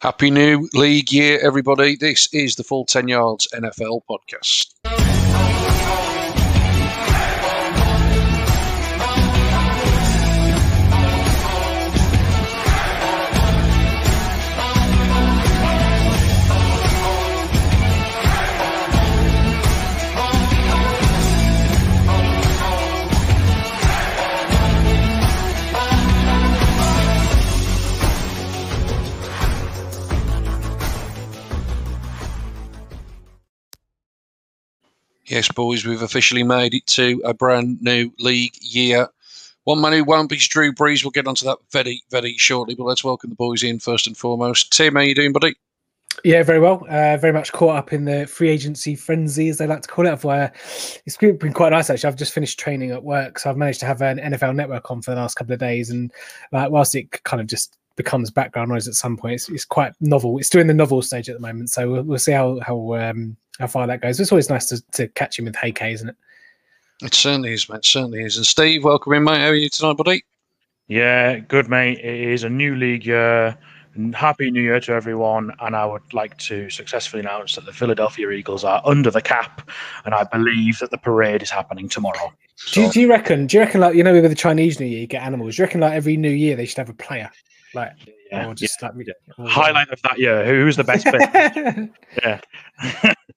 Happy New League Year, everybody. This is the Full 10 Yards NFL podcast. Yes, boys, we've officially made it to a brand new league year. One man who won't be Drew Brees. We'll get onto that very, very shortly. But let's welcome the boys in first and foremost. Tim, how you doing, buddy? Yeah, very well. Uh, very much caught up in the free agency frenzy, as they like to call it. Uh, it's been quite nice actually. I've just finished training at work, so I've managed to have an NFL Network on for the last couple of days, and uh, whilst it kind of just becomes background noise at some point, it's, it's, quite novel. It's still in the novel stage at the moment, so we'll, we'll see how how um, how far that goes. It's always nice to, to catch him with Hey K, isn't it? It certainly is, mate. It certainly is. And Steve, welcome in, mate. How are you tonight, buddy? Yeah, good, mate. It is a new league year. Happy New Year to everyone. And I would like to successfully announce that the Philadelphia Eagles are under the cap. And I believe that the parade is happening tomorrow. So, do, you, do you reckon, do you reckon, like, you know, with the Chinese New Year, you get animals. Do you reckon, like, every new year they should have a player? Like, yeah, or just yeah. like, highlight of that year. Who's the best player? yeah.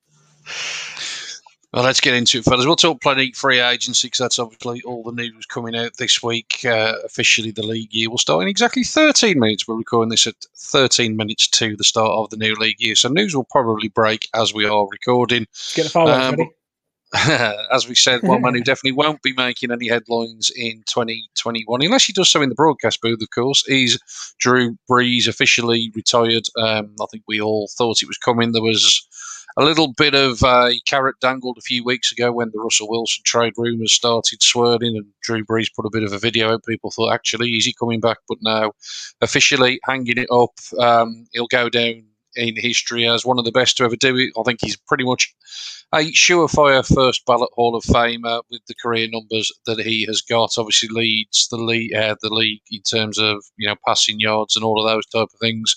Well, let's get into it, fellas. We'll talk plenty free agency because that's obviously all the news coming out this week. Uh, officially, the league year will start in exactly 13 minutes. We're recording this at 13 minutes to the start of the new league year. So, news will probably break as we are recording. Get the follow um, as we said, one man who definitely won't be making any headlines in 2021, unless he does so in the broadcast booth, of course, is Drew Brees officially retired. Um, I think we all thought it was coming. There was a little bit of a carrot dangled a few weeks ago when the Russell Wilson trade rumours started swirling and Drew Brees put a bit of a video out. People thought, actually, is he coming back? But now, officially hanging it up, um, he'll go down in history as one of the best to ever do it. I think he's pretty much a surefire first ballot Hall of Famer with the career numbers that he has got. Obviously, leads the league, uh, the league in terms of you know passing yards and all of those type of things.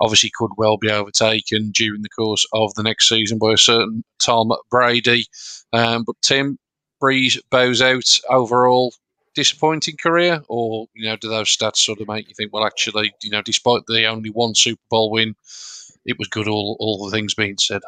Obviously, could well be overtaken during the course of the next season by a certain Tom Brady. Um, but Tim Brees bows out overall. Disappointing career, or you know, do those stats sort of make you think? Well, actually, you know, despite the only one Super Bowl win, it was good. All all the things being said.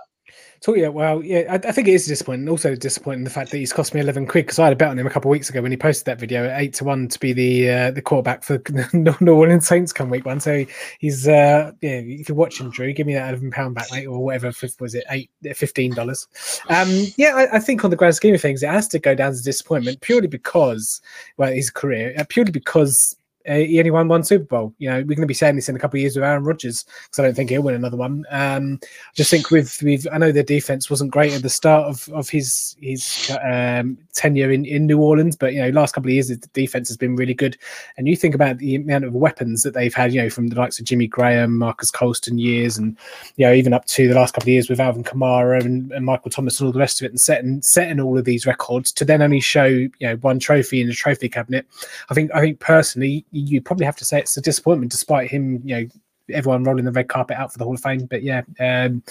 So yeah, well, yeah, I, I, think it is disappointing. Also disappointing the fact that he's cost me eleven quid because I had a bet on him a couple of weeks ago when he posted that video at eight to one to be the uh, the quarterback for New Orleans Saints come week one. So he's uh, yeah, if you're watching Drew, give me that eleven pound back, mate, or whatever was it eight fifteen dollars. Um, yeah, I, I, think on the grand scheme of things, it has to go down as a disappointment purely because well, his career, uh, purely because he only won one Super Bowl. You know, we're going to be saying this in a couple of years with Aaron Rodgers because I don't think he'll win another one. Um, I just think with with I know the defense wasn't great at the start of of his his um, tenure in, in New Orleans, but you know, last couple of years the defense has been really good. And you think about the amount of weapons that they've had, you know, from the likes of Jimmy Graham, Marques Colston years, and you know, even up to the last couple of years with Alvin Kamara and, and Michael Thomas and all the rest of it, and setting setting all of these records to then only show you know one trophy in the trophy cabinet. I think I think personally you probably have to say it's a disappointment, despite him, you know, everyone rolling the red carpet out for the Hall of Fame. But yeah, um,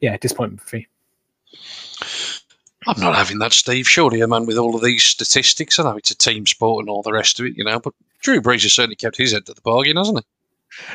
yeah, disappointment for me. I'm not having that, Steve. Surely a man with all of these statistics, I know it's a team sport and all the rest of it, you know, but Drew Brees has certainly kept his end of the bargain, hasn't he?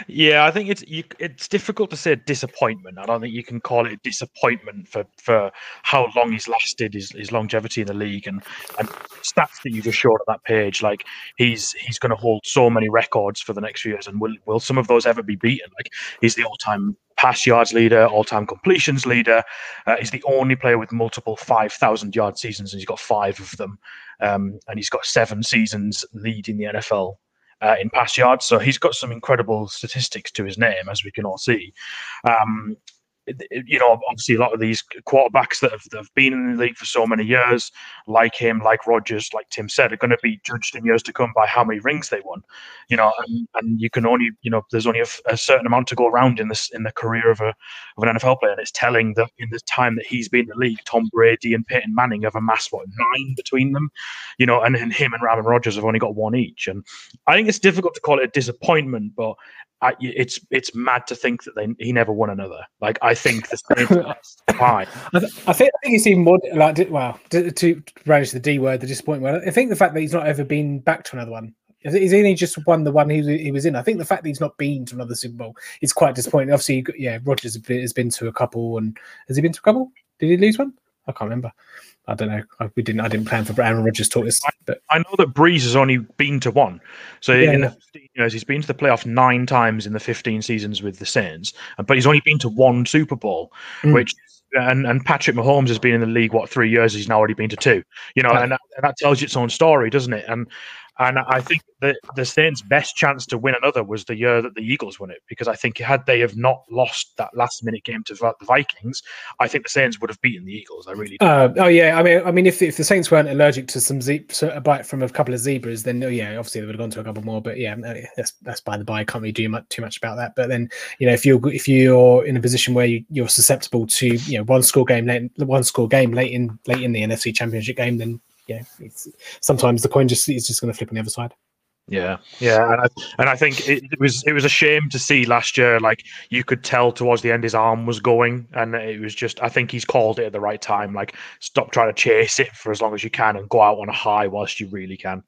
Yeah, I think it's you, it's difficult to say disappointment. I don't think you can call it disappointment for, for how long he's lasted, his, his longevity in the league, and, and stats that you just showed on that page. Like he's he's going to hold so many records for the next few years, and will will some of those ever be beaten? Like he's the all time pass yards leader, all time completions leader. Uh, he's the only player with multiple five thousand yard seasons, and he's got five of them. Um, and he's got seven seasons leading the NFL uh, in pass yards. So he's got some incredible statistics to his name, as we can all see. Um, you know, obviously a lot of these quarterbacks that have, that have been in the league for so many years, like him, like Rodgers, like Tim said, are going to be judged in years to come by how many rings they won. You know, and, and you can only, you know, there's only a, a, certain amount to go around in this in the career of a of an NFL player, and it's telling that in the time that he's been in the league, Tom Brady and Peyton Manning have amassed what nine between them. You know, and, and him and Aaron Rodgers have only got one each, and I think it's difficult to call it a disappointment, but I, it's it's mad to think that they, he never won another. Like I think the same. I, th- I, think I think it's even more like well to, to range the D word, the disappointment. I think the fact that he's not ever been back to another one. He's only just won the one he, he was in. I think the fact that he's not been to another Super Bowl is quite disappointing. Obviously, yeah, Rodgers has been to a couple, and has he been to a couple? Did he lose one? I can't remember. I don't know. I, we didn't. I didn't plan for Aaron Rodgers talk this. But I know that Brees has only been to one. So yeah, in the 15 years, he's been to the playoff nine times in the 15 seasons with the Saints, but he's only been to one Super Bowl, mm. which and and Patrick Mahomes has been in the league what three years? He's now already been to two. You know, and that, and that tells you its own story, doesn't it? And and I think that the Saints' best chance to win another was the year that the Eagles won it, because I think had they have not lost that last minute game to the Vikings, I think the Saints would have beaten the Eagles. I really. Uh, oh yeah, I mean, I mean, if if the Saints weren't allergic to some ze- a bite from a couple of zebras, then oh, yeah, obviously they would have gone to a couple more. But yeah, that's that's by the by. Can't really do much, too much about that. But then you know, if you're if you're in a position where you, you're susceptible to you know one score game late one score game late in late in the NFC Championship game, then yeah, it's sometimes the coin just is just going to flip on the other side. Yeah, yeah, and I, and I think it, it, was it was a shame to see last year. Like you could tell towards the end, his arm was going, and it was just. I think he's called it at the right time. Like stop trying to chase it for as long as you can, and go out on a high whilst you really can.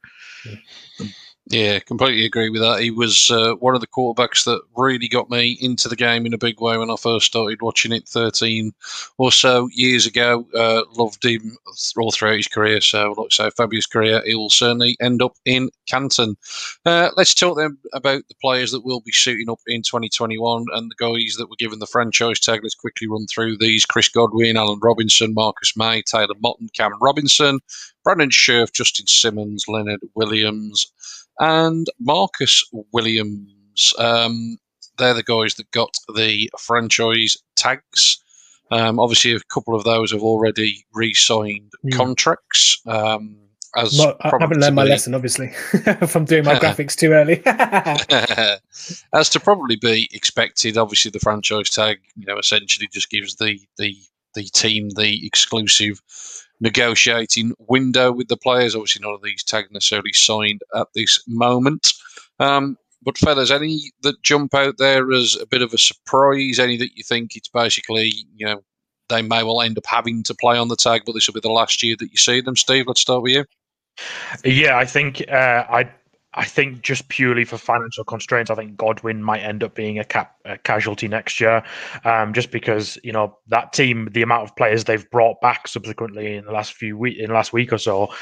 Yeah. Yeah, completely agree with that. He was uh, one of the quarterbacks that really got me into the game in a big way when I first started watching it 13 or so years ago. Uh, loved him all throughout his career. So, like I say, fabulous career. He'll certainly end up in Canton. Uh, let's talk then about the players that will be suiting up in 2021 and the guys that were given the franchise tag. Let's quickly run through these Chris Godwin, Allen Robinson, Marcus Maye, Taylor Moton, Cameron Robinson, Brandon Scherff, Justin Simmons, Leonard Williams and Marcus Williams. Um, they're the guys that got the franchise tags. Um, obviously, a couple of those have already re-signed mm. contracts. Um, as I haven't learned my lesson, obviously, from doing my graphics too early. as to probably be expected, obviously the franchise tag, you know, essentially just gives the the the team the exclusive negotiating window with the players. Obviously, none of these tags necessarily signed at this moment. Um, but fellas, any that jump out there as a bit of a surprise? Any that you think it's basically, you know, they may well end up having to play on the tag, but this will be the last year that you see them. Steve, let's start with you. Yeah, I think uh, I I think just purely for financial constraints, I think Godwin might end up being a cap a casualty next year, um, just because you know that team, the amount of players they've brought back subsequently in the last few week in the last week or so,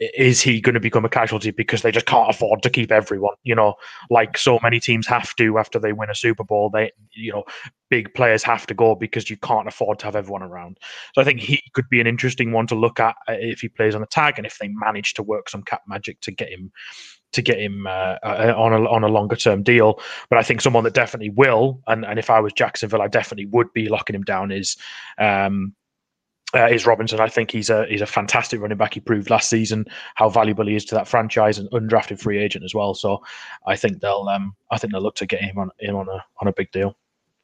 is he going to become a casualty because they just can't afford to keep everyone? You know, like so many teams have to after they win a Super Bowl, they you know big players have to go because you can't afford to have everyone around. So I think he could be an interesting one to look at uh, if he plays on the tag and if they manage to work some cap magic to get him to get him uh, uh, on a on a longer term deal. But I think someone that definitely will, and, and if I was Jacksonville, I definitely would be locking him down. Is um, uh, is Robinson. I think he's a he's a fantastic running back. He proved last season how valuable he is to that franchise and undrafted free agent as well. So I think they'll um, I think they'll look to get him on him on a on a big deal.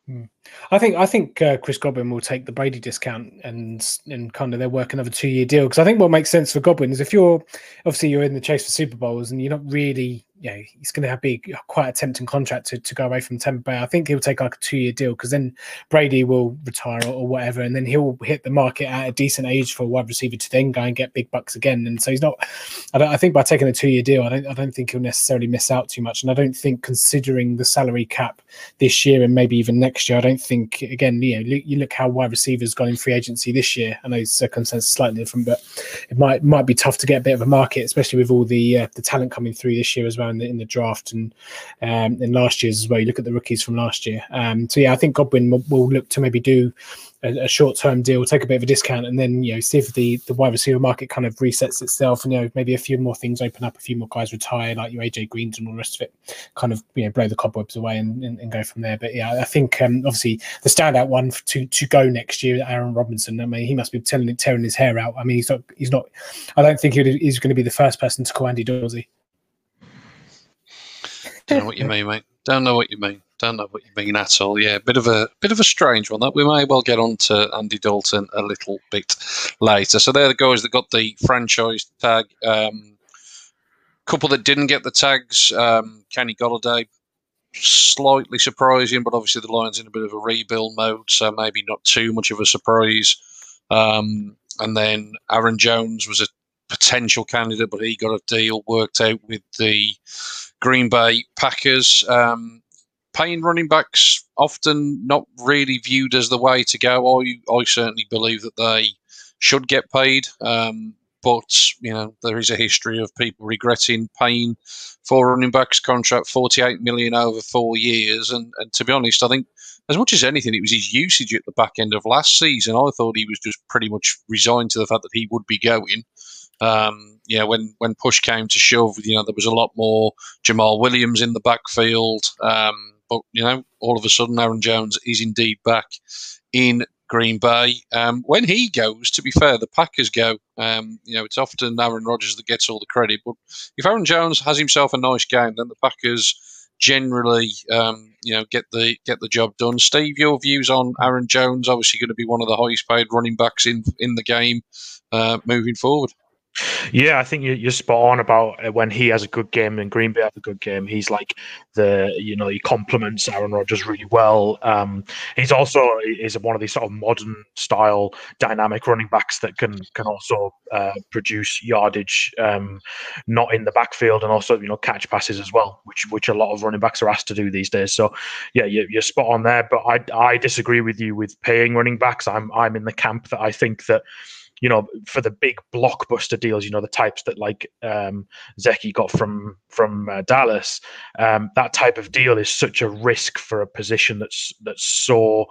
Hmm. I think I think uh, Chris Godwin will take the Brady discount and and kind of their work another two year deal because I think what makes sense for Godwin is if you're obviously you're in the chase for Super Bowls and you're not really you know, he's going to have be quite a tempting contract to, to go away from Tampa Bay. I think he'll take like a two year deal because then Brady will retire or, or, whatever, and then he'll hit the market at a decent age for a wide receiver to then go and get big bucks again. And so he's not. I, I think by taking a two year deal, I don't. I don't think he'll necessarily miss out too much. And I don't think considering the salary cap this year and maybe even next year, I don't think again. You know, you look how wide receivers gone in free agency this year. I know circumstances slightly different, but it might might be tough to get a bit of a market, especially with all the uh, the talent coming through this year as well now in the in the draft and um, in last year's as well. You look at the rookies from last year. Um, so yeah, I think Godwin will, will look to maybe do a, a short term deal, take a bit of a discount, and then you know see if the the wide receiver market kind of resets itself, and you know maybe a few more things open up, a few more guys retire, like your AJ Greens and all the rest of it, kind of you know blow the cobwebs away and, and, and go from there. But yeah, I think um, obviously the standout one to to go next year, Aaron Robinson. I mean, he must be telling tearing his hair out. I mean, he's not he's not. I don't think he's going to be the first person to call Andy Dorsey. Don't know what you mean, mate. Don't know what you mean. Don't know what you mean at all. Yeah, bit of a bit of a strange one. That we may well get on to Andy Dalton a little bit later. So they're the guys that got the franchise tag. Um, couple that didn't get the tags. Um, Kenny Golladay, slightly surprising, but obviously the Lions in a bit of a rebuild mode, so maybe not too much of a surprise. Um, and then Aaron Jones was a potential candidate, but he got a deal worked out with the Green Bay Packers. Um, paying running backs often not really viewed as the way to go. I, I certainly believe that they should get paid. Um, but you know there is a history of people regretting paying for running backs contract 48 million over four years and, and to be honest i think as much as anything it was his usage at the back end of last season i thought he was just pretty much resigned to the fact that he would be going um, yeah, when when push came to shove, you know, there was a lot more Jamaal Williams in the backfield. Um, but you know, all of a sudden, Aaron Jones is indeed back in Green Bay. Um, when he goes, to be fair, the Packers go. Um, you know, it's often Aaron Rodgers that gets all the credit. But if Aaron Jones has himself a nice game, then the Packers generally, um, you know, get the get the job done. Steve, your views on Aaron Jones? Obviously, going to be one of the highest paid running backs in in the game uh, moving forward. Yeah, I think you're spot on about uh, when he has a good game and Green Bay have a good game. He's like the you know he complements Aaron Rodgers really well. Um, he's also is one of these sort of modern style dynamic running backs that can can also uh, produce yardage, um, not in the backfield, and also you know catch passes as well, which which a lot of running backs are asked to do these days. So yeah, you're spot on there. But I I disagree with you with paying running backs. I'm I'm in the camp that I think that you know, for the big blockbuster deals, you know, the types that like um, Zeki got from from uh, Dallas, um, that type of deal is such a risk for a position that's that's so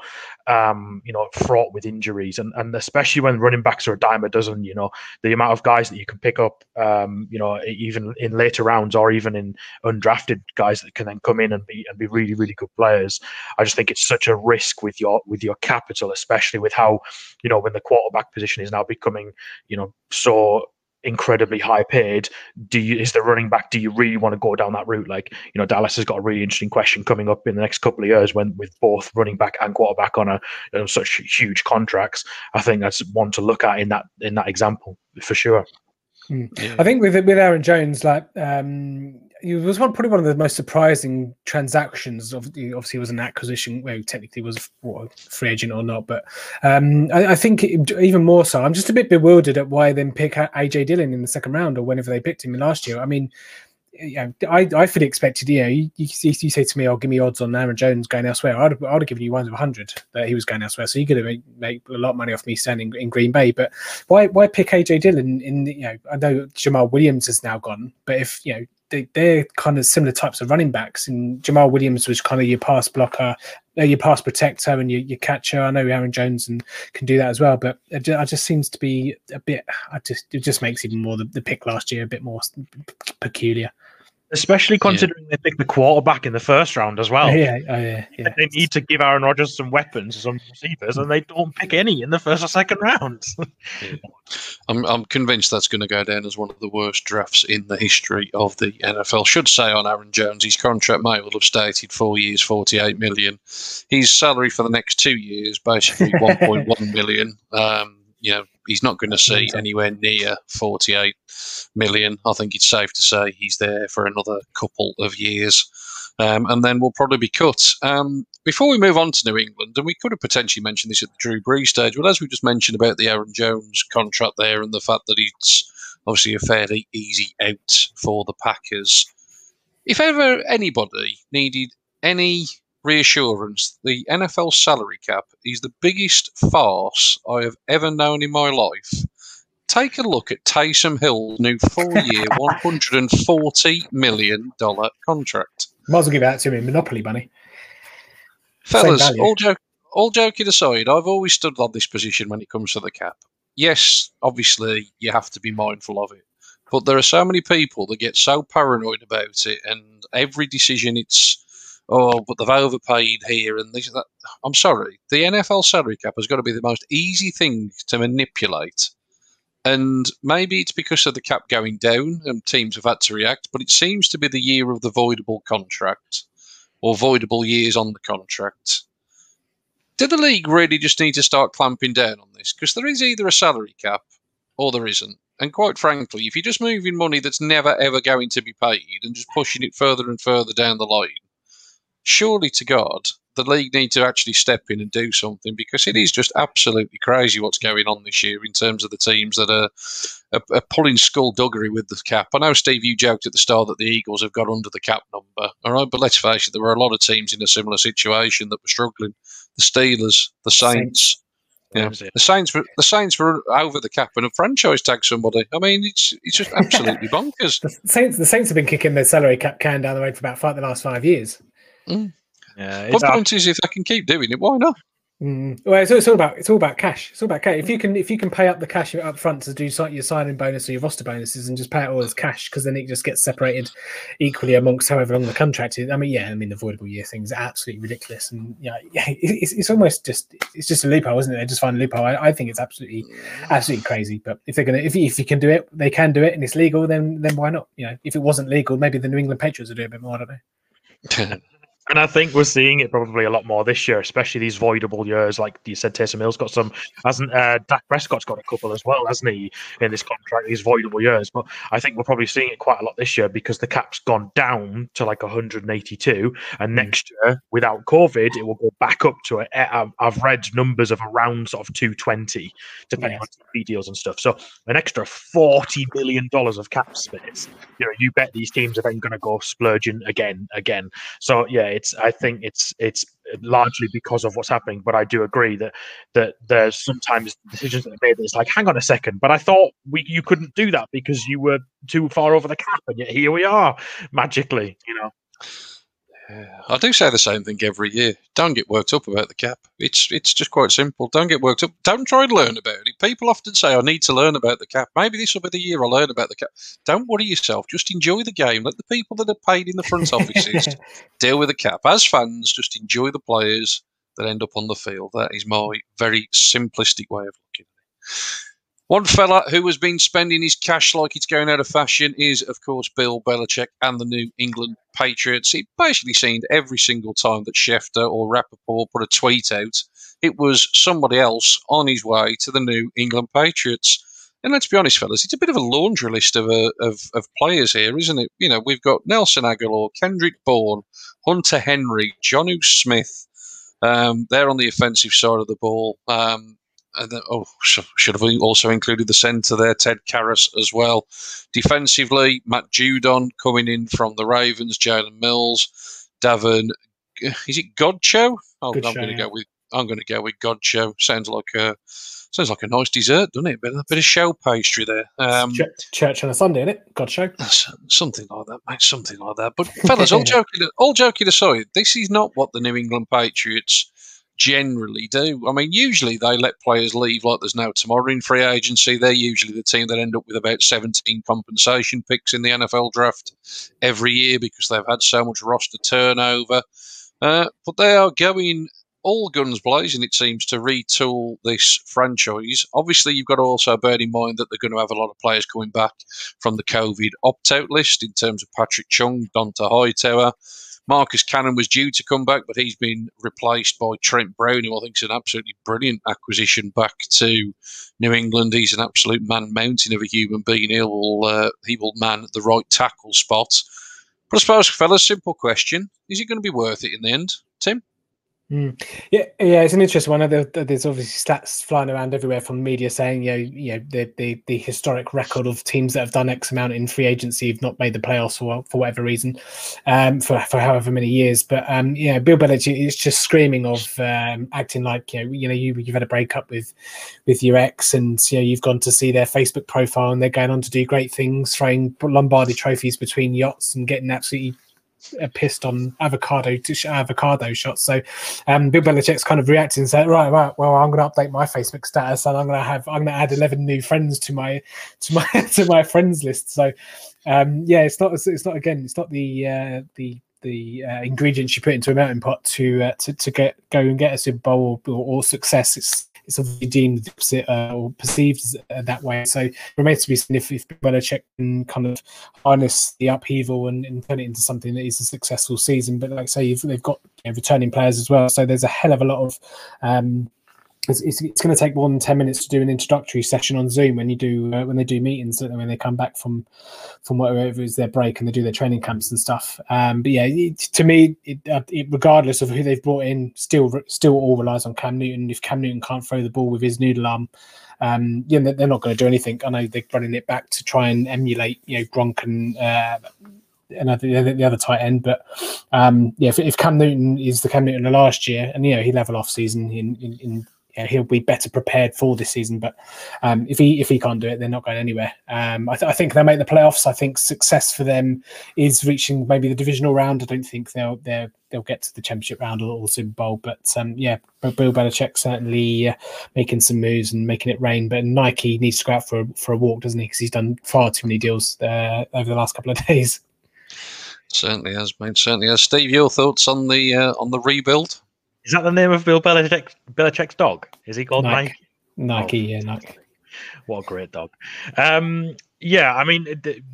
um, you know fraught with injuries, and and especially when running backs are a dime a dozen. You know, the amount of guys that you can pick up, um, you know, even in later rounds or even in undrafted guys that can then come in and be and be really really good players. I just think it's such a risk with your with your capital, especially with how you know when the quarterback position is now becoming you know so incredibly high paid do you is the running back do you really want to go down that route like you know dallas has got a really interesting question coming up in the next couple of years when with both running back and quarterback on a you know, such huge contracts i think that's one to look at in that in that example for sure mm. yeah. i think with with aaron jones like um it was one, probably one of the most surprising transactions. Of obviously, it was an acquisition. Well, technically, was what, free agent or not, but um, I, I, think it, even more so. I'm just a bit bewildered at why then pick AJ Dillon in the second round or whenever they picked him last year. I mean, yeah, I, I fully expected. You know, you, you, you say to me, "Oh, give me odds on Aaron Jones going elsewhere." I'd, I'd have given you ones of hundred that he was going elsewhere. So you could have make, a lot of money off me standing in Green Bay. But why why pick AJ Dillon? In you know, I know Jamaal Williams is now gone, but if you know they, they're kind of similar types of running backs. And Jamaal Williams was kind of your pass blocker, uh, your pass protector, and your, your catcher. I know Aaron Jones and can do that as well, but it just, it just seems to be a bit. I just it just makes even more the, the pick last year a bit more peculiar especially considering yeah. they picked the quarterback in the first round as well. Yeah, oh, yeah, yeah. They need to give Aaron Rodgers some weapons, some receivers, and they don't pick any in the first or second rounds. I'm, I'm convinced that's going to go down as one of the worst drafts in the history of the NFL. Should say on Aaron Jones, his contract may well have stated four years, 48 million. His salary for the next two years, basically 1.1 million. Um, you know, he's not going to see anywhere near 48 million. I think it's safe to say he's there for another couple of years. Um, and then we'll probably be cut. Um, before we move on to New England, and we could have potentially mentioned this at the Drew Brees stage, but as we just mentioned about the Aaron Jones contract there and the fact that it's obviously a fairly easy out for the Packers. If ever anybody needed any reassurance the NFL salary cap is the biggest farce I have ever known in my life. take a look at Taysom Hill's new four-year, one hundred and forty million dollar contract. Might as well give that to me, Monopoly money. Fellas, all joke, all joking aside, I've always stood on this position when it comes to the cap. Yes, obviously you have to be mindful of it, but there are so many people that get so paranoid about it, and every decision it's oh, but they've overpaid here and this that. I'm sorry, the NFL salary cap has got to be the most easy thing to manipulate. And maybe it's because of the cap going down and teams have had to react, but it seems to be the year of the voidable contract or voidable years on the contract. Did the league really just need to start clamping down on this? Because there is either a salary cap or there isn't. And quite frankly, if you're just moving money that's never ever going to be paid and just pushing it further and further down the line, surely to God, the league need to actually step in and do something because it is just absolutely crazy what's going on this year in terms of the teams that are, are, are pulling skullduggery with the cap. I know, Steve, you joked at the start that the Eagles have got under the cap number, all right, but let's face it, there were a lot of teams in a similar situation that were struggling. The Steelers, the Saints. Yeah, That was it. the Saints were the Saints were over the cap and a franchise tag somebody. I mean, it's it's just absolutely bonkers. The Saints, the Saints have been kicking their salary cap can down the road for about five, the last five years. Yeah, But the point is, if I can keep doing it, why not? Mm. Well, it's, it's all about it's all about cash. It's all about cash. If you can if you can pay up the cash up front to do si- your signing bonus or your roster bonuses and just pay it all as cash, because then it just gets separated equally amongst however long the contract is. I mean, yeah, I mean the voidable year thing is absolutely ridiculous, and yeah, yeah, it's, it's almost just it's just a loophole, isn't it? They just find a loophole. I, I think it's absolutely absolutely crazy. But if they're gonna if you, if you can do it, they can do it, and it's legal, then then why not? You know, if it wasn't legal, maybe the New England Patriots would do a bit more. I don't know. and I think we're seeing it probably a lot more this year, especially these voidable years. Like you said, Taysom Hill's got some, hasn't uh, Dak Prescott's got a couple as well, hasn't he, in this contract, these voidable years. But I think we're probably seeing it quite a lot this year because the cap's gone down to like 182, and next year, without COVID, it will go back up to it. I've, read numbers of around sort of 220, depending Yes. on TV deals and stuff. So an extra 40 million dollars of cap space. You know, you bet these teams are then going to go splurging again, again. So yeah, it's I think it's it's largely because of what's happening. But I do agree that that there's sometimes decisions that are made that it's like, hang on a second, but I thought we you couldn't do that because you were too far over the cap, and yet here we are magically. You know, Yeah, I do say the same thing every year. Don't get worked up about the cap. It's it's just quite simple. Don't get worked up. Don't try and learn about it. People often say, "I need to learn about the cap." Maybe this will be the year I learn about the cap. Don't worry yourself. Just enjoy the game. Let the people that are paid in the front offices deal with the cap. As fans, just enjoy the players that end up on the field. That is my very simplistic way of looking at it. One fella who has been spending his cash like it's going out of fashion is, of course, Bill Belichick and the New England Patriots. It basically seemed every single time that Schefter or Rapoport put a tweet out, it was somebody else on his way to the New England Patriots. And let's be honest, fellas, it's a bit of a laundry list of, uh, of, of players here, isn't it? You know, we've got Nelson Agholor, Kendrick Bourne, Hunter Henry, Jonnu Smith. Um, they're on the offensive side of the ball. Um, then, oh, sh- should have also included the centre there, Ted Karras as well. Defensively, Matt Judon coming in from the Ravens, Jalen Mills, Davin. Is it Godcho? Oh, I'm going to yeah. go with I'm going to go with Godcho. Sounds like a sounds like a nice dessert, doesn't it? Bit a bit of shell pastry there. Um, Church, church on a Sunday, isn't it? Godcho. Something like that, mate. Something like that. But fellas, all joking, all joking aside, this is not what the New England Patriots generally do. I mean, usually they let players leave like there's no tomorrow in free agency. They're usually the team that end up with about 17 compensation picks in the NFL draft every year because they've had so much roster turnover. Uh, but they are going all guns blazing, it seems, to retool this franchise. Obviously, you've got to also bear in mind that they're going to have a lot of players coming back from the COVID opt out list in terms of Patrick Chung, Dont'a Hightower. Marcus Cannon was due to come back, but he's been replaced by Trent Brown, who I think is an absolutely brilliant acquisition back to New England. He's an absolute man mountain of a human being. He will, uh, he will man the right tackle spot. But I suppose, fellas, simple question: Is it going to be worth it in the end, Tim? Mm. Yeah, yeah, it's an interesting one. There's obviously stats flying around everywhere from media saying, you know, you know, the, the the historic record of teams that have done X amount in free agency have not made the playoffs for for whatever reason, um, for for however many years. But um, yeah, Bill Belichick is just screaming of um, acting like you know, you know, you you've had a breakup with with your ex, and you know, you've gone to see their Facebook profile, and they're going on to do great things, throwing Lombardi trophies between yachts and getting absolutely pissed on avocado avocado shots. So um, Bill Belichick's kind of reacting and saying, right, right, well, I'm going to update my Facebook status and I'm going to have I'm going to add 11 new friends to my to my to my friends list. So um, yeah, it's not it's not again it's not the uh, the the uh, ingredients you put into a melting pot to uh, to to get go and get a Super Bowl or, or success. It's it's obviously deemed uh, or perceived uh, that way. So it remains to be seen if, if Belichick can kind of harness the upheaval and, and, turn it into something that is a successful season. But like I say, they've got you know, returning players as well. So there's a hell of a lot of um, it's, it's, it's going to take more than 10 minutes to do an introductory session on zoom when you do uh, when they do meetings uh, when they come back from from whatever is their break and they do their training camps and stuff um, but yeah it, to me it, uh, it, regardless of who they've brought in still still all relies on cam newton if cam newton can't throw the ball with his noodle arm um, yeah, they're not going to do anything. I know they're running it back to try and emulate, you know, Gronk and uh, another the, the other tight end. But um, yeah, if, if, Cam Newton is the Cam Newton of last year, and you know he level off season in in, in you know, he'll be better prepared for this season. But um, if he if he can't do it, they're not going anywhere. Um, I, th- I, think they'll make the playoffs. I think success for them is reaching maybe the divisional round. I don't think they'll they they'll get to the championship round or, or Super Bowl. But um, yeah, Bill Belichick certainly uh, making some moves and making it rain. But Nike needs to go out for a, for a walk, doesn't he? Because he's done far too many deals uh, over the last couple of days. Certainly has, mate. Certainly has. Steve, your thoughts on the uh, on the rebuild? Is that the name of Bill Belichick, Belichick's dog? Is he called Nike? Nike, Nike oh, yeah, Nike. What a great dog. Um, yeah, I mean,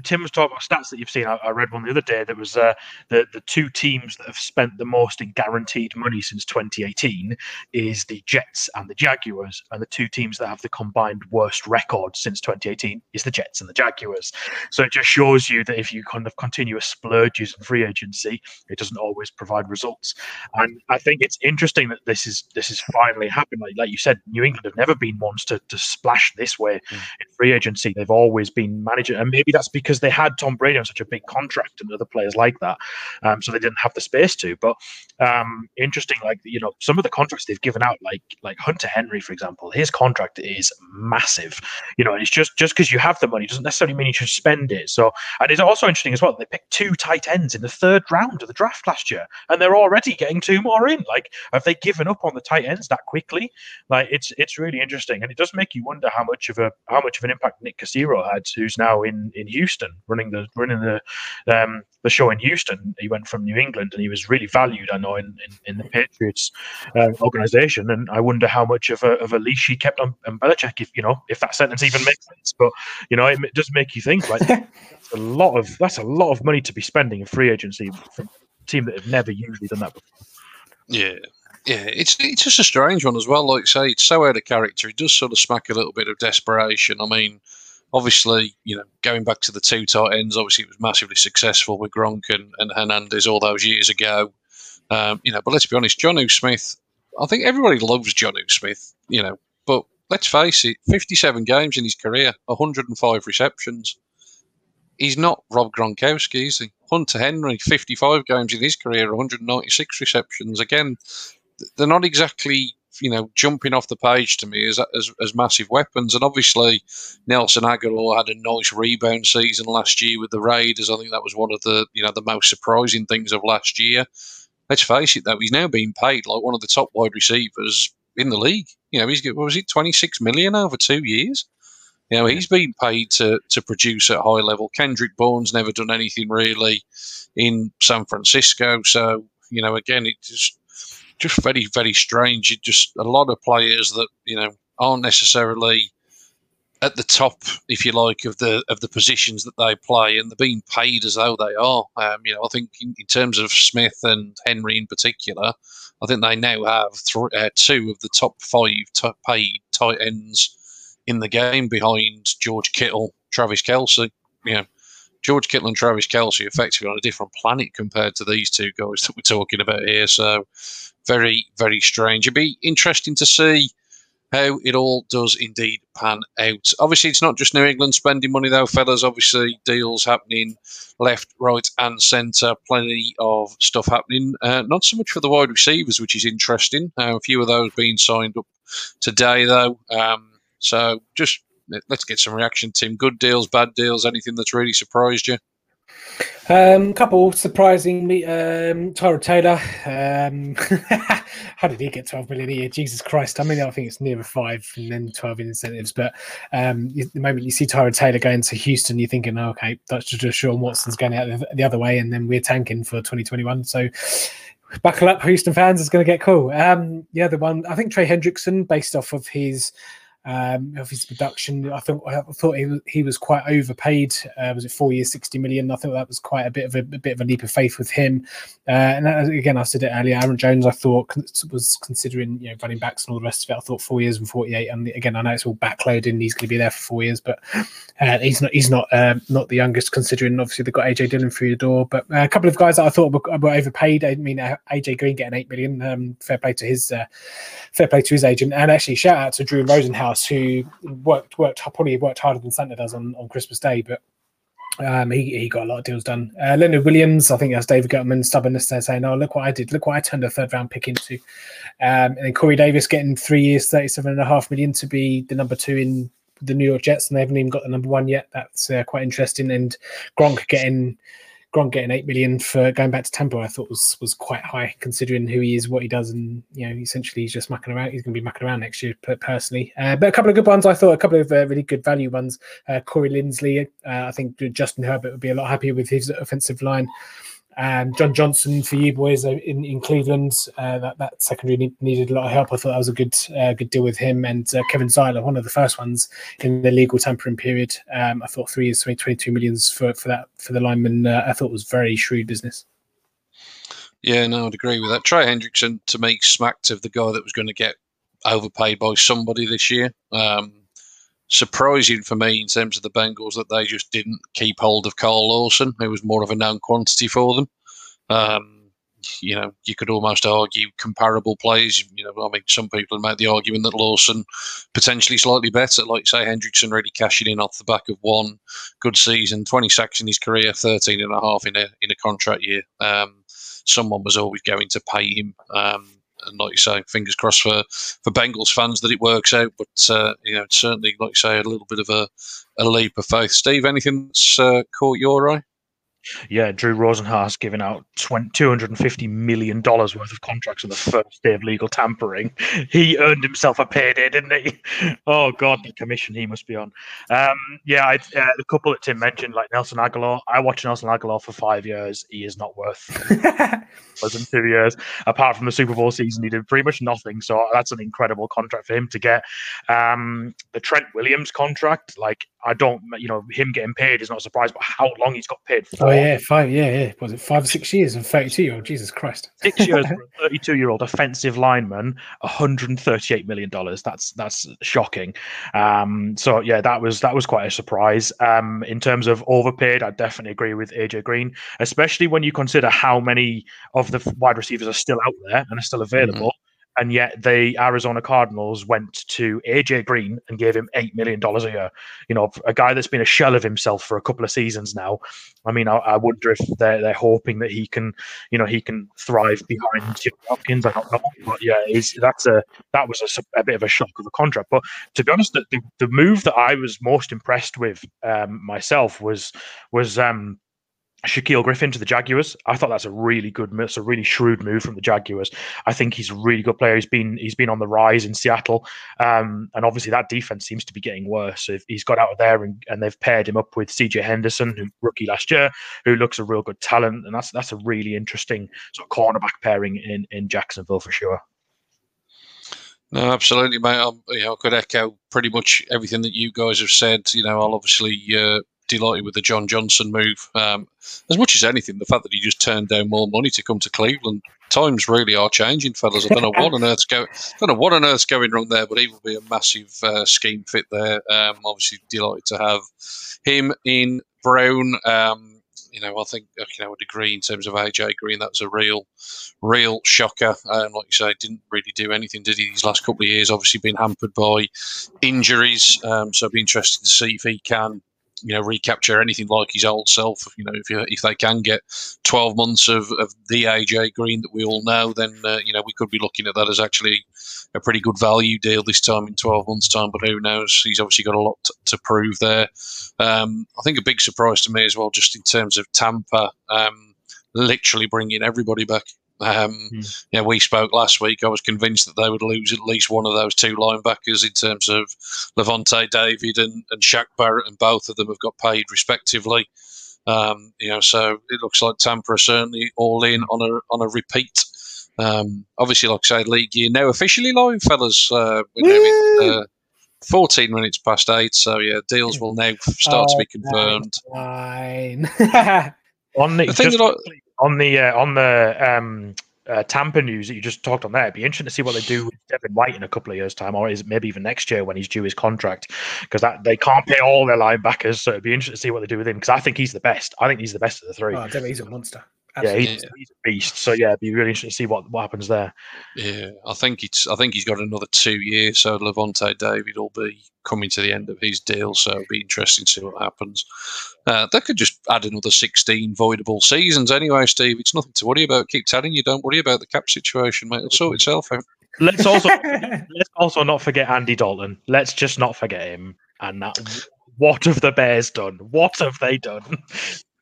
Tim was talking about stats that you've seen. I, I read one the other day that was uh, the the two teams that have spent the most in guaranteed money since 2018 is the Jets and the Jaguars, and the two teams that have the combined worst record since 2018 is the Jets and the Jaguars. So it just shows you that if you kind of continue a splurges in free agency, it doesn't always provide results. And I think it's interesting that this is this is finally happened. Like, like you said, New England have never been ones to, to splash this way mm. in free agency. They've always been manager. And maybe that's because they had Tom Brady on such a big contract and other players like that. Um, so they didn't have the space to. But um, interesting, like, you know, some of the contracts they've given out, like like Hunter Henry, for example, his contract is massive. You know, it's just just because you have the money doesn't necessarily mean you should spend it. So, and it's also interesting as well, they picked two tight ends in the third round of the draft last year, and they're already getting two more in. Like, have they given up on the tight ends that quickly? Like, it's it's really interesting. And it does make you wonder how much of a how much of an impact Nick Caserio had, who's now in in Houston, running the running the um, the show in Houston. He went from New England, and he was really valued. I know in in, in the Patriots uh, organization, and I wonder how much of a of a leash he kept on, on Belichick. If you know if that sentence even makes sense, but you know it, it does make you think. Like that's a lot of that's a lot of money to be spending in free agency from a team that have never usually done that before. Yeah, yeah, it's it's just a strange one as well. Like I say, it's so out of character. It does sort of smack a little bit of desperation. I mean, obviously, you know, going back to the two tight ends, obviously it was massively successful with Gronk and, and Hernandez all those years ago. Um, you know, but let's be honest, Jonnu Smith, I think everybody loves Jonnu Smith, you know, but let's face it, 57 games in his career, 105 receptions. He's not Rob Gronkowski, is he? Hunter Henry, 55 games in his career, 196 receptions. Again, they're not exactly you know jumping off the page to me as, as, as massive weapons. And obviously, Nelson Agholor had a nice rebound season last year with the Raiders. I think that was one of the you know the most surprising things of last year. Let's face it, though, he's now being paid like one of the top wide receivers in the league. You know, he's what was it, twenty six million over two years. You know, he's been paid to to produce at high level. Kendrick Bourne's never done anything really in San Francisco, so you know, again, it just just very, very strange. It just a lot of players that you know aren't necessarily at the top, if you like, of the of the positions that they play, and they're being paid as though they are. Um, you know, I think in, in, terms of Smith and Henry in particular, I think they now have th- uh, two of the top five top paid tight ends in the game behind George Kittle, Travis Kelce. You know, George Kittle and Travis Kelce effectively on a different planet compared to these two guys that we're talking about here. So very, very strange. It'd be interesting to see how it all does indeed pan out. Obviously, it's not just New England spending money, though, fellas. Obviously, deals happening left, right, and centre. Plenty of stuff happening. Uh, not so much for the wide receivers, which is interesting. Uh, a few of those being signed up today, though. Um, so just let's get some reaction, Tim. Good deals, bad deals, anything that's really surprised you? Um, couple surprising. Um, Tyrod Taylor. Um, how did he get 12 million a year? Jesus Christ. I mean, I think it's nearer five and then 12 in incentives. But um, the moment you see Tyrod Taylor going to Houston, you're thinking, oh, okay, that's just Sean Watson's going out the other way, and then we're tanking for 2021. So buckle up, Houston fans. It's going to get cool. Um, the other one, I think Trey Hendrickson, based off of his um, of his production. I thought I thought he was, he was quite overpaid. Uh, was it four years, sixty million? I thought that was quite a bit of a, a bit of a leap of faith with him. Uh, and that, again, I said it earlier. Aaron Jones, I thought was considering you know running backs and all the rest of it. I thought four years and forty eight. And again, I know it's all backloading. He's going to be there for four years, but uh, he's not he's not um, not the youngest considering. Obviously, they've got AJ Dillon through the door, but uh, a couple of guys that I thought were, were overpaid. I mean, uh, AJ Green getting eight million. Um, fair play to his uh, fair play to his agent, and actually shout out to Drew Rosenhaus who worked worked probably worked harder than Santa does on, on Christmas Day, but um, he, he got a lot of deals done. Uh, Leonard Williams, I think that's David Gettleman stubbornness there saying, "Oh, look what I did! Look what I turned a third round pick into." Um, and then Corey Davis getting three years, thirty-seven and a half million to be the number two in the New York Jets, and they haven't even got the number one yet. That's uh, quite interesting. And Gronk getting Gronk getting eight million for going back to Tampa, I thought was was quite high considering who he is, what he does, and you know, essentially he's just mucking around. He's going to be mucking around next year, personally. Uh, but a couple of good ones, I thought, a couple of uh, really good value ones. Uh, Corey Linsley, uh, I think Justin Herbert would be a lot happier with his offensive line. Um, John Johnson for you boys in, in Cleveland. Uh, that that secondary need, needed a lot of help. I thought that was a good uh, good deal with him and uh, Kevin Zeitler, one of the first ones in the legal tampering period. Um, I thought three years, 22 millions for for that for the lineman. Uh, I thought was very shrewd business. Yeah, no, I'd agree with that. Trey Hendrickson to me smacked of the guy that was going to get overpaid by somebody this year. Um, surprising for me in terms of the Bengals that they just didn't keep hold of Carl Lawson, who was more of a known quantity for them. Um, you know, you could almost argue comparable plays. You know, I mean, some people make the argument that Lawson potentially slightly better, like say Hendrickson really cashing in off the back of one good season, 20 sacks in his career, 13 and a half in a in a contract year. Um, someone was always going to pay him. Um, and like you say, fingers crossed for, for Bengals fans that it works out. But uh, you know, certainly, like you say, a little bit of a, a leap of faith. Steve, anything that's uh, caught your eye? Yeah, Drew Rosenhaus giving out $250 million worth of contracts on the first day of legal tampering. He earned himself a payday, didn't he? Oh, God, the commission he must be on. Um, yeah, I, uh, the couple that Tim mentioned, like Nelson Agholor, I watched Nelson Agholor for five years. He is not worth wasn't two years. Apart from the Super Bowl season, he did pretty much nothing. So that's an incredible contract for him to get. Um, the Trent Williams contract, like, I don't, you know, him getting paid is not a surprise, but how long he's got paid for. Oh, yeah, five, yeah, yeah. Was it five or six years and 32 year old? Jesus Christ. Six years for a 32 year old offensive lineman, $138 million. That's that's shocking. Um, so, yeah, that was that was quite a surprise. Um, in terms of overpaid, I definitely agree with AJ Green, especially when you consider how many of the wide receivers are still out there and are still available. Mm-hmm and yet the Arizona Cardinals went to AJ Green and gave him eight million dollars a year. You know, a guy that's been a shell of himself for a couple of seasons now. I mean, I, I wonder if they're they're hoping that he can, you know, he can thrive behind Jim Hopkins. I don't know, but yeah, that's a that was a, a, bit of a shock of a contract. But to be honest, the, the, move that I was most impressed with um, myself was was um, Shaquill Griffin to the Jaguars. I thought that's a really good, move. it's a really shrewd move from the Jaguars. I think he's a really good player. He's been he's been on the rise in Seattle, um, and obviously that defense seems to be getting worse. So he's got out of there, and, and they've paired him up with C.J. Henderson, who rookie last year, who looks a real good talent, and that's that's a really interesting sort of cornerback pairing in in Jacksonville for sure. No, absolutely, mate. I'm, you know, I could echo pretty much everything that you guys have said. You know, I'll obviously uh, delighted with the John Johnson move. Um, as much as anything, the fact that he just turned down more money to come to Cleveland. Times really are changing, fellas. I don't know what on earth's going. Don't know what on earth's going wrong there, but he will be a massive uh, scheme fit there. Um, obviously, delighted to have him in Brown, um, you know, I think you know, I would agree in terms of AJ Green. That was a real, real shocker. Um, like you say, didn't really do anything, did he? These last couple of years, obviously been hampered by injuries. Um, so it'd be interesting to see if he can you know recapture anything like his old self. You know, if you, if they can get 12 months of, of the AJ Green that we all know, then uh, you know we could be looking at that as actually a pretty good value deal this time in 12 months' time. But who knows? He's obviously got a lot to, to prove there. Um, I think a big surprise to me as well, just in terms of Tampa, um, literally bringing everybody back. Um, mm. Yeah, we spoke last week. I was convinced that they would lose at least one of those two linebackers in terms of Lavonte David and, and Shaq Barrett, and both of them have got paid respectively. Um, you know, so it looks like Tampa are certainly all in on a on a repeat. Um, obviously, like I say, league year now officially live, fellas. Uh, we're now in, uh, 14 minutes past eight, so yeah, deals will now start oh, to be confirmed. Fine. on the, the thing that I, on the uh, on the um, uh, Tampa news that you just talked on there, it'd be interesting to see what they do with Devin White in a couple of years' time, or is maybe even next year when he's due his contract? Because that they can't pay all their linebackers, so it'd be interesting to see what they do with him. Because I think he's the best. I think he's the best of the three. Oh, Devin, he's a monster. Absolutely. Yeah, he's, he's, a beast. So yeah, it'd be really interesting to see what, what happens there. Yeah, I think it's I think he's got another two years. So Lavonte David will be coming to the end of his deal. So it'll be interesting to see what happens. Uh, they could just add another sixteen voidable seasons anyway, Steve. It's nothing to worry about. Keep telling you, don't worry about the cap situation, mate. It'll sort itself out. Let's also let's also not forget Andy Dalton. Let's just not forget him. And that what have the Bears done? What have they done?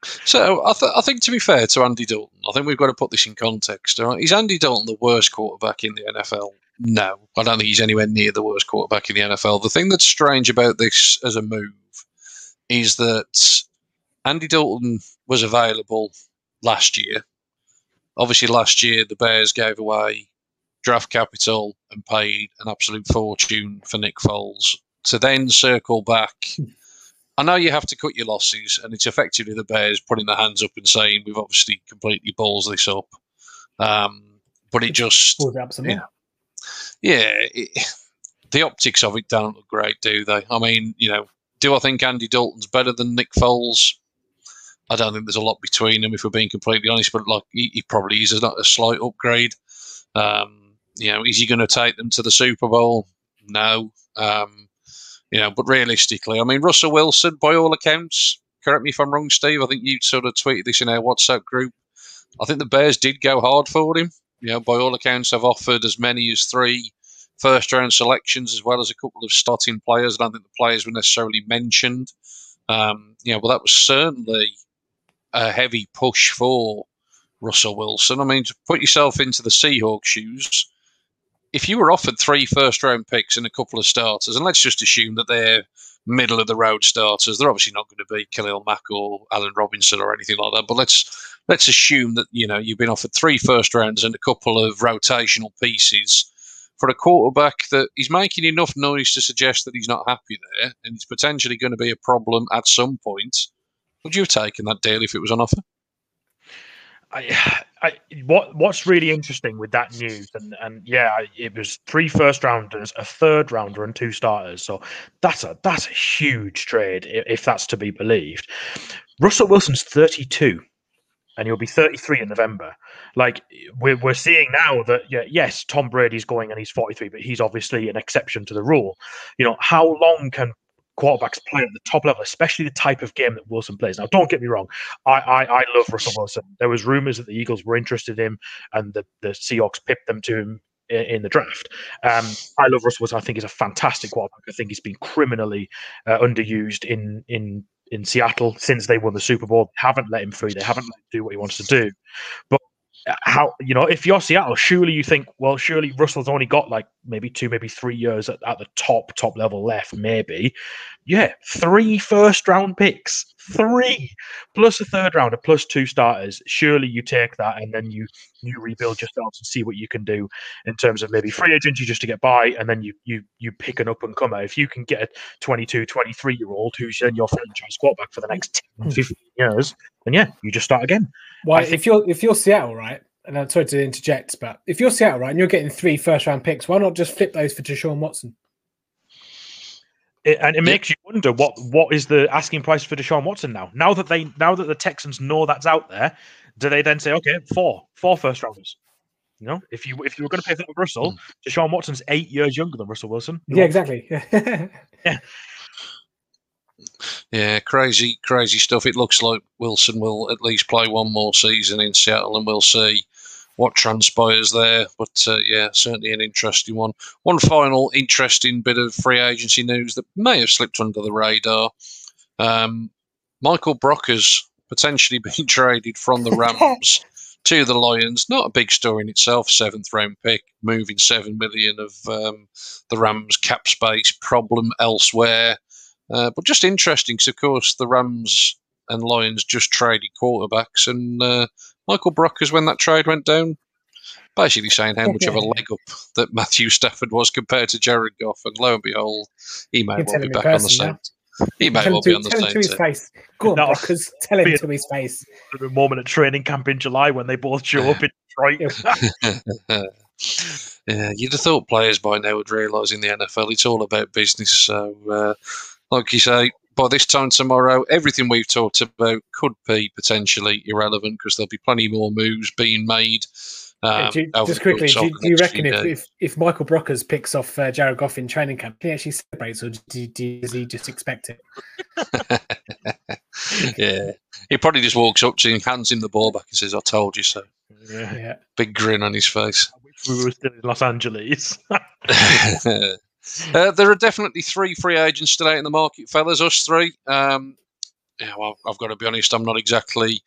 So I, th- I, think, to be fair to Andy Dalton, I think we've got to put this in context. Right? Is Andy Dalton the worst quarterback in the NFL? No, I don't think he's anywhere near the worst quarterback in the NFL. The thing that's strange about this as a move is that Andy Dalton was available last year. Obviously, last year the Bears gave away draft capital and paid an absolute fortune for Nick Foles to then circle back I know you have to cut your losses, and it's effectively the Bears putting their hands up and saying we've obviously completely balls this up. Um, but it just yeah, yeah it, the optics of it don't look great, do they? I mean, you know, do I think Andy Dalton's better than Nick Foles? I don't think there's a lot between them, if we're being completely honest. But like, he, he probably is a, a slight upgrade. Um, you know, is he going to take them to the Super Bowl? No. Um, you know, but realistically, I mean, Russell Wilson, by all accounts, correct me if I'm wrong, Steve. I think you sort of tweeted this in our WhatsApp group. I think the Bears did go hard for him. You know, by all accounts, have offered as many as three first round selections as well as a couple of starting players. I don't think the players were necessarily mentioned. Um, you know, but that was certainly a heavy push for Russell Wilson. I mean, to put yourself into the Seahawks shoes, if you were offered three first round picks and a couple of starters, and let's just assume that they're middle of the road starters, they're obviously not going to be Khalil Mack or Allen Robinson or anything like that. But let's let's assume that you know you've been offered three first rounds and a couple of rotational pieces for a quarterback that he's making enough noise to suggest that he's not happy there and it's potentially going to be a problem at some point. Would you have taken that deal if it was on offer? I, I, what what's really interesting with that news, and and yeah, it was three first rounders, a third rounder, and two starters. So that's a that's a huge trade if that's to be believed. Russell Wilson's thirty two, and he'll be thirty three in November. Like we're we're seeing now that yeah, yes, Tom Brady's going and he's forty three, but he's obviously an exception to the rule. You know, how long can quarterbacks play at the top level, especially the type of game that Wilson plays. Now, don't get me wrong, I I, I love Russell Wilson. There was rumors that the Eagles were interested in him, and the, the Seahawks pipped them to him in, in the draft. Um, I love Russell Wilson. I think he's a fantastic quarterback. I think he's been criminally uh, underused in in in Seattle since they won the Super Bowl. They haven't let him free. They haven't let him do what he wants to do. But how you know if you're Seattle, surely you think, well, surely Russell's only got like maybe two, maybe three years at, at the top top level left, maybe. Yeah, three first round picks, three plus a third rounder plus two starters. Surely you take that and then you you rebuild yourselves and see what you can do in terms of maybe free agency just to get by, and then you you you pick an up and comer. If you can get a 22, 23 year old who's then your franchise quarterback for the next 10, hmm. 15 years, then yeah, you just start again. Why, think, if you're if you're Seattle, right? And I'm sorry to interject, but if you're Seattle, right, and you're getting three first round picks, why not just flip those for Deshaun Watson? It, and it makes you wonder what what is the asking price for Deshaun Watson now? Now that they now that the Texans know that's out there, do they then say, okay, four, four first rounders? You know, if you if you were going to pay for Russell, mm. Deshaun Watson's eight years younger than Russell Wilson. Yeah, exactly. yeah. Yeah, crazy, crazy stuff. It looks like Wilson will at least play one more season in Seattle, and we'll see what transpires there. But uh, yeah, certainly an interesting one. One final interesting bit of free agency news that may have slipped under the radar. Um, Michael Brockers potentially being traded from the Rams to the Lions. Not a big story in itself. Seventh round pick, moving seven million of um, the Rams cap space. Problem elsewhere, uh, but just interesting because of course the Rams and Lions just traded quarterbacks, and uh, Michael Brockers when that trade went down. Basically saying how much of a leg up that Matthew Stafford was compared to Jared Goff, and lo and behold, he may well be back on the same. He may well be on the tell. Him to his face. Go on, no, Brockers. Tell him to his face. A moment at training camp in July when they both show up in Detroit. yeah, you'd have thought players by now would realise in the NFL it's all about business. So, uh, like you say, by this time tomorrow, everything we've talked about could be potentially irrelevant because there'll be plenty more moves being made. Um, you, just quickly, do, do you reckon if, if, if, Michael Brockers picks off uh, Jared Goff in training camp, he actually celebrates, or do, does he just expect it? yeah, he probably just walks up to him, hands him the ball back, and says, "I told you so." Yeah, yeah. big grin on his face. we were still in Los Angeles. uh, there are definitely three free agents today in the market, fellas. Us three. Um, yeah, well, I've got to be honest, I'm not exactly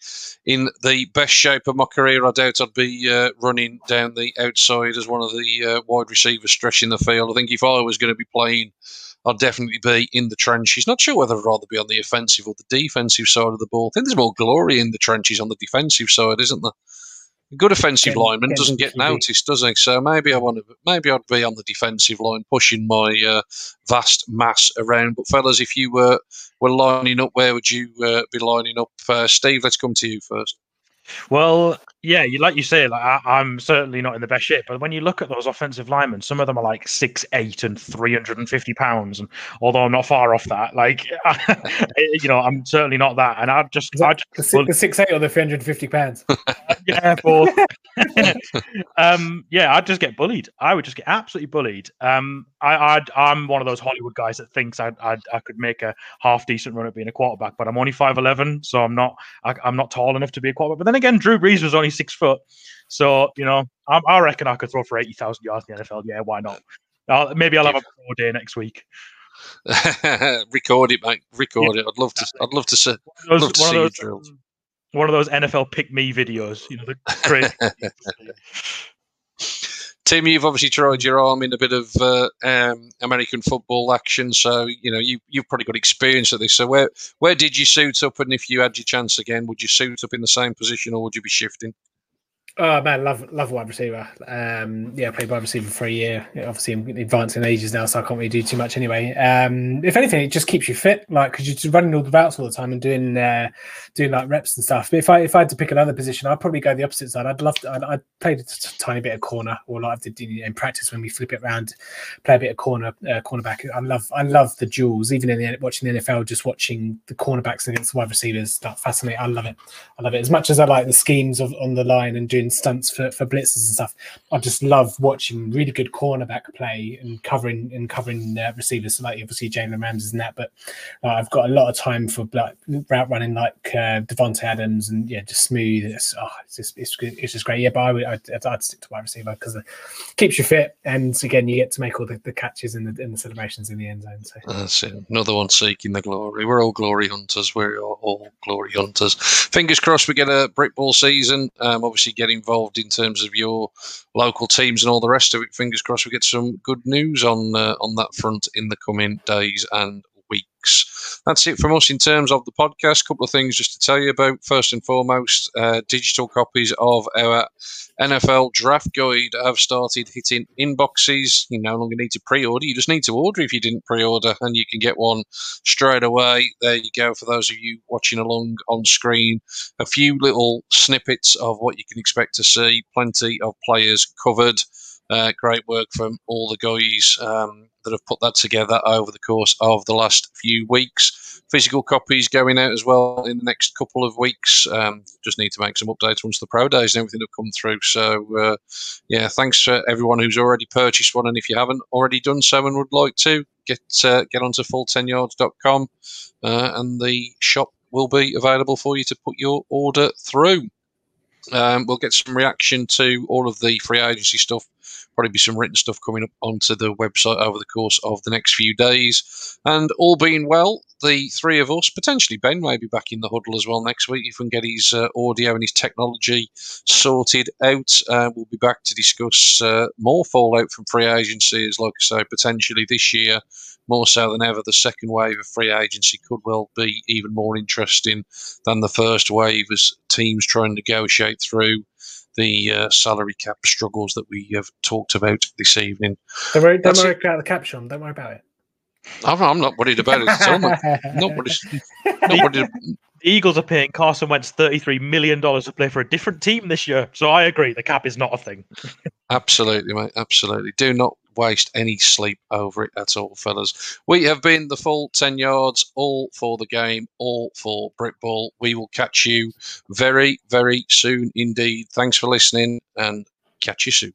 in the best shape of my career. I doubt I'd be uh, running down the outside as one of the uh, wide receivers stretching the field. I think if I was going to be playing, I'd definitely be in the trenches. Not sure whether I'd rather be on the offensive or the defensive side of the ball. I think there's more glory in the trenches on the defensive side, isn't there? A good offensive lineman doesn't get noticed, does he? So maybe I want to. Maybe I'd be on the defensive line, pushing my uh, vast mass around. But fellas, if you were were lining up, where would you uh, be lining up? Uh, Steve, let's come to you first. Well, yeah, you like you say, like I, am certainly not in the best shape. But when you look at those offensive linemen, some of them are like six eight and three hundred and fifty pounds. And although I'm not far off that, like you know, I'm certainly not that. And I just, I just the, six, well, the six eight or the three hundred and fifty pounds. yeah, both. um, yeah, I'd just get bullied. I would just get absolutely bullied. Um, I, i am one of those Hollywood guys that thinks I, I I could make a half decent run at being a quarterback, but I'm only five eleven, so I'm not I, am not tall enough to be a quarterback. But then again, Drew Brees was only six foot, so you know I, I reckon I could throw for eighty thousand yards in the NFL. Yeah, why not? I'll, maybe I'll have a pro day next week. Record it, mate. Record yeah, it. I'd love to. I'd love to see. Those, love to see those, drills. One of those NFL pick me videos. You know, the crazy. Tim, you've obviously tried your arm in a bit of uh, um, American football action, so you know you you've probably got experience of this. So where where did you suit up, and if you had your chance again, would you suit up in the same position, or would you be shifting? Oh man, love love wide receiver. Um, yeah, played wide receiver for a year. Obviously, I'm advancing ages now, so I can't really do too much anyway. Um, if anything, it just keeps you fit, like because you're just running all the routes all the time and doing uh, doing like reps and stuff. But if I if I had to pick another position, I'd probably go the opposite side. I'd love to. I'd, I'd play a tiny bit of corner, or like I did in practice when we flip it around, play a bit of corner uh, cornerback. I love I love the duels. Even in the watching the NFL, just watching the cornerbacks against the wide receivers, that fascinating. I love it. I love it as much as I like the schemes of on the line and doing stunts for, for blitzes and stuff. I just love watching really good cornerback play and covering and covering uh, receivers. like obviously Jalen Ramsey and that, but uh, I've got a lot of time for like route running like uh, Davante Adams and yeah, just smooth. It's, oh, it's just it's, it's just great. Yeah, but I would I'd, I'd stick to wide receiver because it keeps you fit and again you get to make all the, the catches in the in the celebrations in the end zone. So that's it. Another one seeking the glory. We're all glory hunters. We're all, all glory hunters. Fingers crossed we get a Britball season. Um, obviously get involved in terms of your local teams and all the rest of it. Fingers crossed we get some good news on uh, on that front in the coming days and weeks. That's it from us in terms of the podcast. A couple of things just to tell you about. First and foremost, uh, digital copies of our NFL draft guide have started hitting inboxes. You no longer need to pre order, you just need to order if you didn't pre order, and you can get one straight away. There you go, for those of you watching along on screen. A few little snippets of what you can expect to see, plenty of players covered. Uh, great work from all the guys um, that have put that together over the course of the last few weeks. Physical copies going out as well in the next couple of weeks. Um, just need to make some updates once the pro days and everything have come through. So, uh, yeah, thanks for everyone who's already purchased one. And if you haven't already done so and would like to, get uh, get onto full10yards.com uh, and the shop will be available for you to put your order through. Um, we'll get some reaction to all of the free agency stuff. Probably be some written stuff coming up onto the website over the course of the next few days. And all being well, the three of us, potentially Ben, may be back in the huddle as well next week if we can get his uh, audio and his technology sorted out. Uh, we'll be back to discuss uh, more fallout from free agency, as like I say, potentially this year more so than ever, the second wave of free agency could well be even more interesting than the first wave as teams try and negotiate through the uh, salary cap struggles that we have talked about this evening. Don't worry, don't worry about the caption. Don't worry about it. I'm, I'm not worried about it at all. not worried. Not worried. The Eagles are paying Carson Wentz $33 million to play for a different team this year. So I agree, the cap is not a thing. absolutely, mate. Absolutely. Do not waste any sleep over it at all, fellas. We have been the full 10 yards, all for the game, all for Britball. We will catch you very, very soon indeed. Thanks for listening and catch you soon.